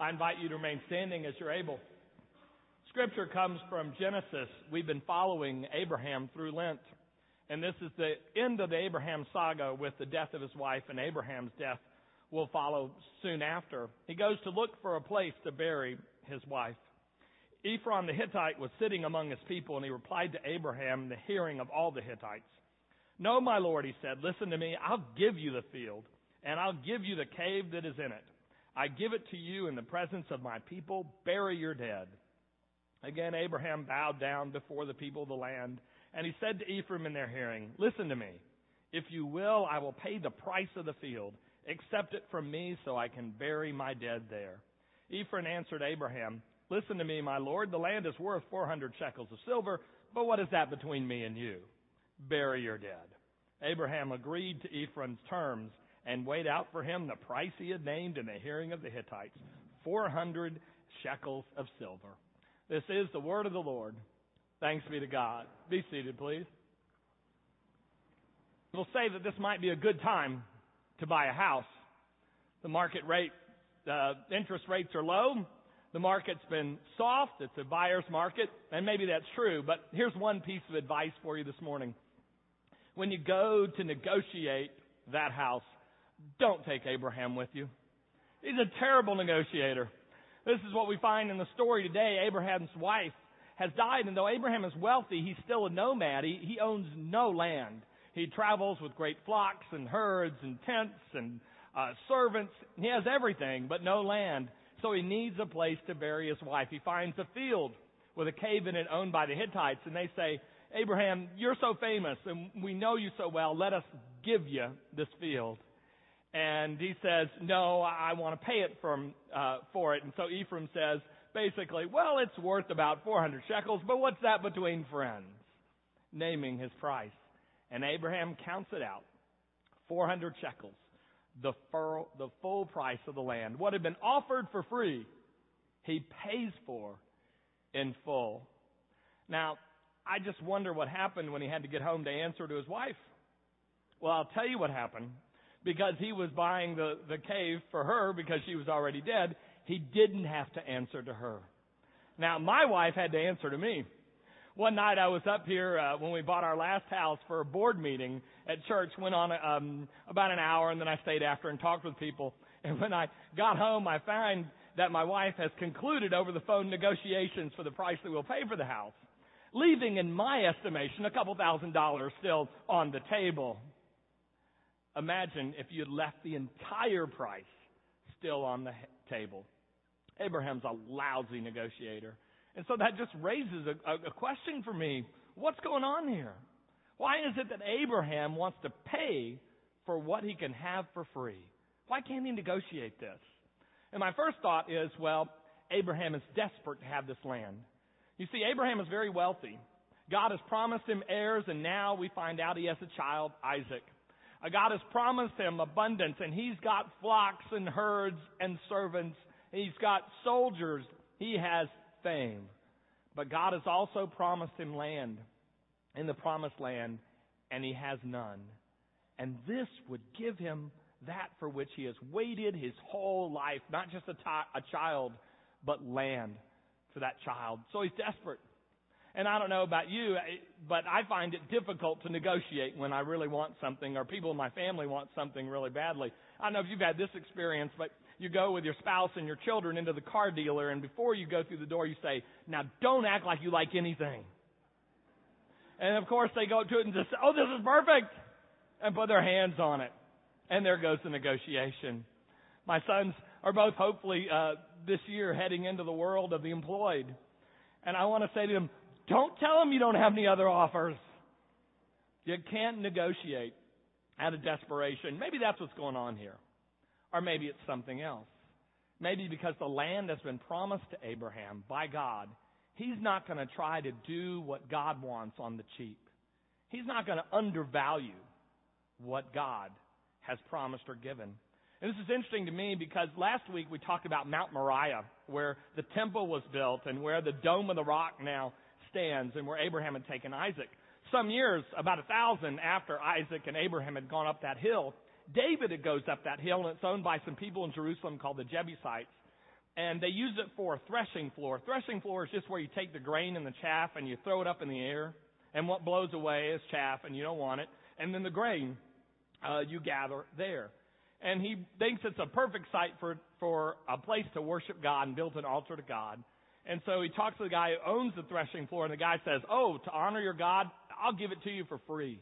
I invite you to remain standing as you're able. Scripture comes from Genesis. We've been following Abraham through Lent. And this is the end of the Abraham saga with the death of his wife, and Abraham's death will follow soon after. He goes to look for a place to bury his wife. Ephron the Hittite was sitting among his people, and he replied to Abraham in the hearing of all the Hittites. No, my lord, he said, listen to me. I'll give you the field, and I'll give you the cave that is in it. I give it to you in the presence of my people. Bury your dead. Again, Abraham bowed down before the people of the land, and he said to Ephron in their hearing, Listen to me. If you will, I will pay the price of the field. Accept it from me so I can bury my dead there. Ephron answered Abraham, Listen to me, my lord. The land is worth 400 shekels of silver, but what is that between me and you? Bury your dead. Abraham agreed to Ephron's terms and weighed out for him the price he had named in the hearing of the Hittites 400 shekels of silver. This is the word of the Lord. Thanks be to God. Be seated, please. We'll say that this might be a good time to buy a house. The market rate, uh, interest rates are low. The market's been soft. It's a buyer's market, and maybe that's true. But here's one piece of advice for you this morning. When you go to negotiate that house, don't take Abraham with you. He's a terrible negotiator. This is what we find in the story today. Abraham's wife has died, and though Abraham is wealthy, he's still a nomad. He, he owns no land. He travels with great flocks and herds and tents and uh, servants. He has everything, but no land. So he needs a place to bury his wife. He finds a field with a cave in it owned by the Hittites, and they say, Abraham, you're so famous, and we know you so well. Let us give you this field. And he says, no, I want to pay it from, uh, for it. And so Ephron says, basically, well, it's worth about 400 shekels, but what's that between friends? Naming his price. And Abraham counts it out. 400 shekels. The, fur, the full price of the land. What had been offered for free, he pays for in full. Now, I just wonder what happened when he had to get home to answer to his wife. Well, I'll tell you what happened because he was buying the, the cave for her because she was already dead, he didn't have to answer to her. Now, my wife had to answer to me. One night I was up here uh, when we bought our last house for a board meeting at church. Went on um, about an hour, and then I stayed after and talked with people. And when I got home, I found that my wife has concluded over the phone negotiations for the price that we'll pay for the house, leaving, in my estimation, a couple thousand dollars still on the table. Imagine if you had left the entire price still on the table. Abraham's a lousy negotiator. And so that just raises a, a, question for me. What's going on here? Why is it that Abraham wants to pay for what he can have for free? Why can't he negotiate this? And my first thought is, well, Abraham is desperate to have this land. You see, Abraham is very wealthy. God has promised him heirs, and now we find out he has a child, Isaac. God has promised him abundance, and he's got flocks and herds and servants. He's got soldiers. He has fame. But God has also promised him land in the promised land, and he has none. And this would give him that for which he has waited his whole life, not just a, t- a child, but land for that child. So he's desperate. And I don't know about you, but I find it difficult to negotiate when I really want something or people in my family want something really badly. I don't know if you've had this experience, but you go with your spouse and your children into the car dealer and before you go through the door you say, now don't act like you like anything. And of course they go to it and just say, oh this is perfect! And put their hands on it. And there goes the negotiation. My sons are both hopefully, uh, this year heading into the world of the employed. And I want to say to them, don't tell them you don't have any other offers. You can't negotiate out of desperation. Maybe that's what's going on here. Or maybe it's something else. Maybe because the land has been promised to Abraham by God, he's not going to try to do what God wants on the cheap. He's not going to undervalue what God has promised or given. And this is interesting to me because last week we talked about Mount Moriah, where the temple was built and where the Dome of the Rock now stands and where Abraham had taken Isaac. Some years, about a thousand after Isaac and Abraham had gone up that hill, David goes up that hill and it's owned by some people in Jerusalem called the Jebusites. and they use it for a threshing floor. Threshing floor is just where you take the grain and the chaff and you throw it up in the air, and what blows away is chaff, and you don't want it. And then the grain uh, you gather there. And he thinks it's a perfect site for for a place to worship God and build an altar to God. And so he talks to the guy who owns the threshing floor, and the guy says, "Oh, to honor your God, I'll give it to you for free."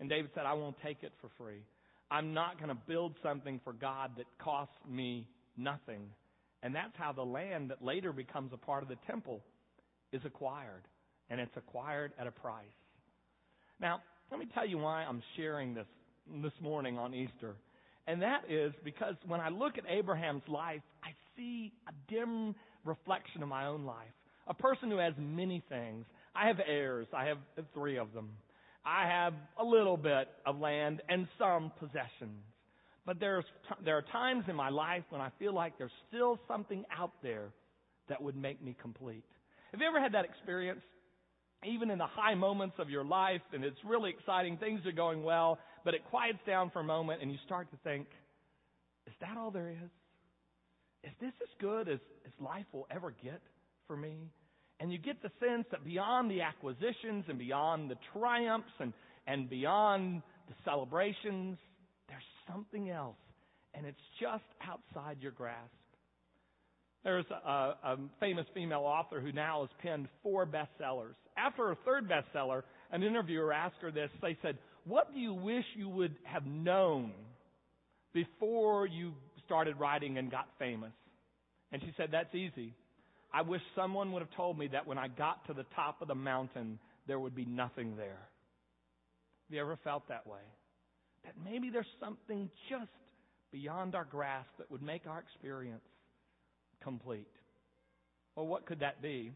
And David said, "I won't take it for free. I'm not going to build something for God that costs me nothing." And that's how the land that later becomes a part of the temple is acquired. And it's acquired at a price. Now, let me tell you why I'm sharing this this morning on Easter. And that is because when I look at Abraham's life, I see a dim reflection of my own life. A person who has many things. I have heirs. I have three of them. I have a little bit of land and some possessions. But there's, there are times in my life when I feel like there's still something out there that would make me complete. Have you ever had that experience? Even in the high moments of your life, and it's really exciting, things are going well, but it quiets down for a moment, and you start to think, is that all there is? Is this as good as, as life will ever get for me? And you get the sense that beyond the acquisitions and beyond the triumphs and, and beyond the celebrations, there's something else, and it's just outside your grasp. There's a, a famous female author who now has penned four bestsellers. After her third bestseller, an interviewer asked her this. They said, What do you wish you would have known before you started writing and got famous? And she said, That's easy. I wish someone would have told me that when I got to the top of the mountain, there would be nothing there. Have you ever felt that way? that maybe there's something just beyond our grasp that would make our experience complete. Well, what could that be?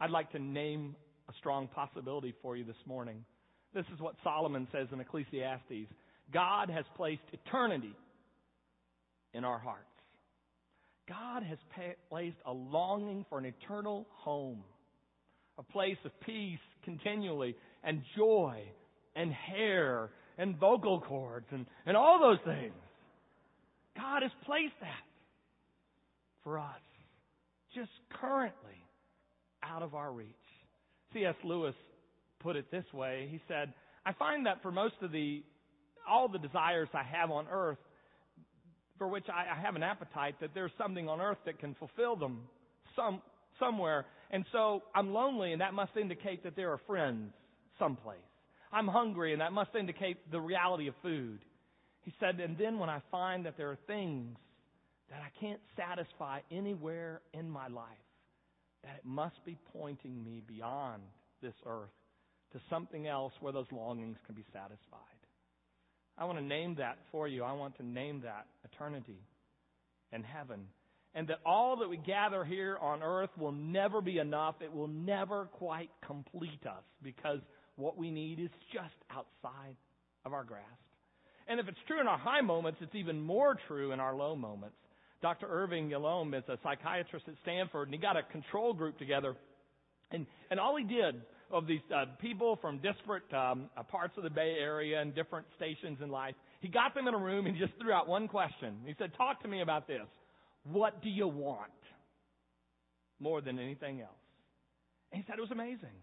I'd like to name a strong possibility for you this morning. This is what Solomon says in Ecclesiastes God has placed eternity in our hearts. God has placed a longing for an eternal home, a place of peace continually, and joy, and hair, and vocal cords and, and all those things. God has placed that for us just currently out of our reach. C.S. Lewis put it this way. He said, I find that for most of the, all the desires I have on earth, for which I, I have an appetite, that there's something on earth that can fulfill them some, somewhere. And so I'm lonely, and that must indicate that there are friends someplace. I'm hungry, and that must indicate the reality of food. He said, and then when I find that there are things that I can't satisfy anywhere in my life, that it must be pointing me beyond this earth to something else where those longings can be satisfied. I want to name that for you. I want to name that eternity and heaven. And that all that we gather here on earth will never be enough. It will never quite complete us because what we need is just outside of our grasp. And if it's true in our high moments, it's even more true in our low moments. Dr. Irving Yalom is a psychiatrist at Stanford, and he got a control group together. And, and all he did of these uh, people from disparate um, uh, parts of the Bay Area and different stations in life, he got them in a room and just threw out one question. He said, Talk to me about this. What do you want? More than anything else. And he said it was amazing.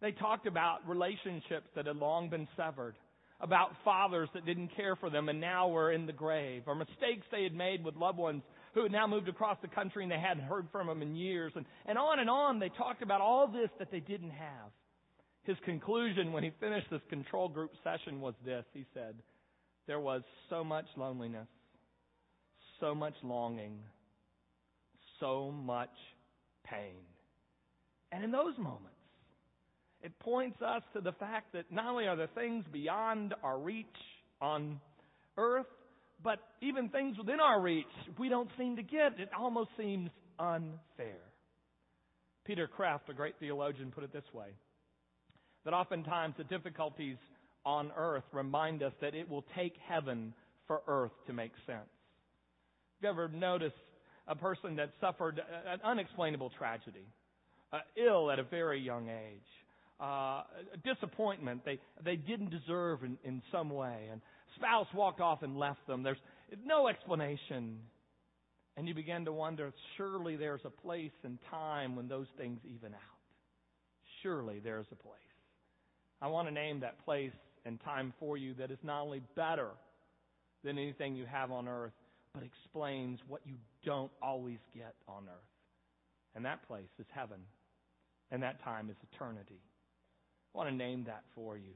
They talked about relationships that had long been severed, about fathers that didn't care for them and now were in the grave, or mistakes they had made with loved ones who had now moved across the country and they hadn't heard from them in years. And, and on and on, they talked about all this that they didn't have. His conclusion when he finished this control group session was this. He said, There was so much loneliness, so much longing, so much pain. And in those moments, it points us to the fact that not only are there things beyond our reach on earth, but even things within our reach, we don't seem to get. It almost seems unfair. Peter Kreeft, a great theologian, put it this way that oftentimes the difficulties on earth remind us that it will take heaven for earth to make sense. Have you ever noticed a person that suffered an unexplainable tragedy, uh, ill at a very young age? Uh, disappointment they, they didn't deserve in, in some way. And spouse walked off and left them. There's no explanation. And you begin to wonder, surely there's a place and time when those things even out. Surely there's a place. I want to name that place and time for you that is not only better than anything you have on earth, but explains what you don't always get on earth. And that place is heaven. And that time is eternity. I want to name that for you.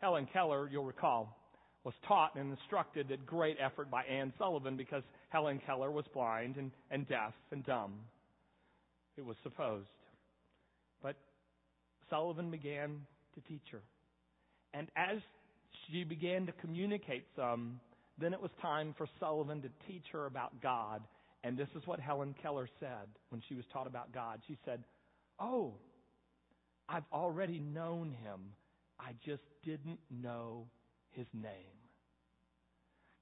Helen Keller, you'll recall, was taught and instructed at great effort by Anne Sullivan because Helen Keller was blind and, and deaf and dumb. It was supposed. But Sullivan began to teach her. And as she began to communicate some, then it was time for Sullivan to teach her about God. And this is what Helen Keller said when she was taught about God. She said, Oh, I've already known him. I just didn't know his name.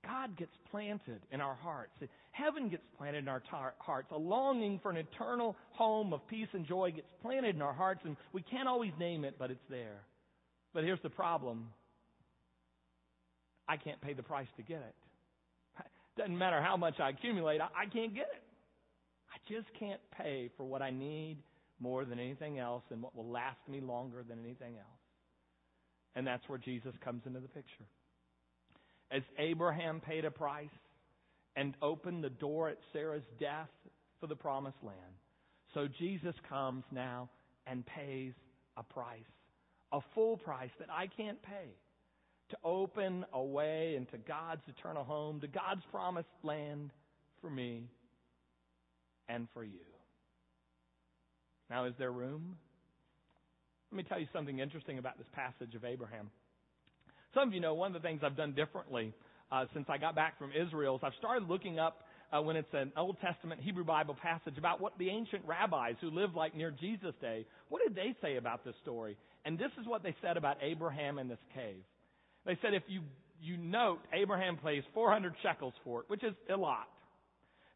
God gets planted in our hearts. Heaven gets planted in our tar- hearts. A longing for an eternal home of peace and joy gets planted in our hearts, and we can't always name it, but it's there. But here's the problem I can't pay the price to get it. Doesn't matter how much I accumulate, I, I can't get it. I just can't pay for what I need more than anything else and what will last me longer than anything else. And that's where Jesus comes into the picture. As Abraham paid a price and opened the door at Sarah's death for the promised land, so Jesus comes now and pays a price, a full price that I can't pay to open a way into God's eternal home, to God's promised land for me and for you. Now, is there room? Let me tell you something interesting about this passage of Abraham. Some of you know one of the things I've done differently uh, since I got back from Israel is I've started looking up uh, when it's an Old Testament Hebrew Bible passage about what the ancient rabbis who lived like near Jesus' day, what did they say about this story? And this is what they said about Abraham in this cave. They said if you, you note, Abraham pays 400 shekels for it, which is a lot.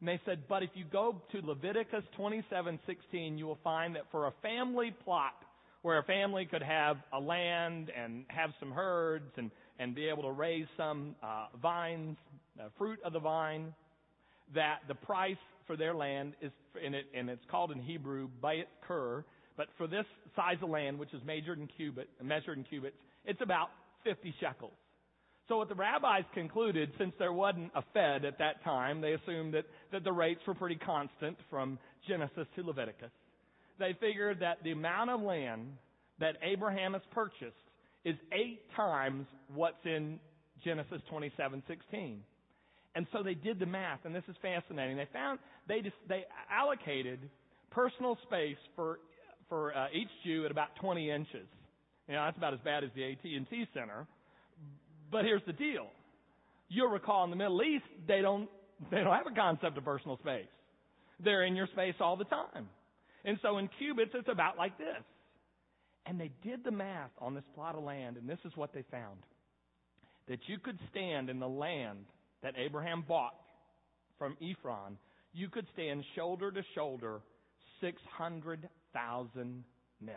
And they said, but if you go to Leviticus 27:16, you will find that for a family plot where a family could have a land and have some herds and, and be able to raise some uh, vines, uh, fruit of the vine, that the price for their land is, in it, and it's called in Hebrew bayit kur, but for this size of land, which is measured in cubit, measured in cubits, it's about 50 shekels. So what the rabbis concluded, since there wasn't a Fed at that time, they assumed that, that the rates were pretty constant from Genesis to Leviticus. They figured that the amount of land that Abraham has purchased is eight times what's in Genesis 27:16. And so they did the math, and this is fascinating. They found they just, they allocated personal space for for uh, each Jew at about 20 inches. You know, that's about as bad as the AT&T Center. But here's the deal. You'll recall in the Middle East, they don't, they don't have a concept of personal space. They're in your space all the time. And so in cubits, it's about like this. And they did the math on this plot of land, and this is what they found. That you could stand in the land that Abraham bought from Ephron, you could stand shoulder to shoulder 600,000 men.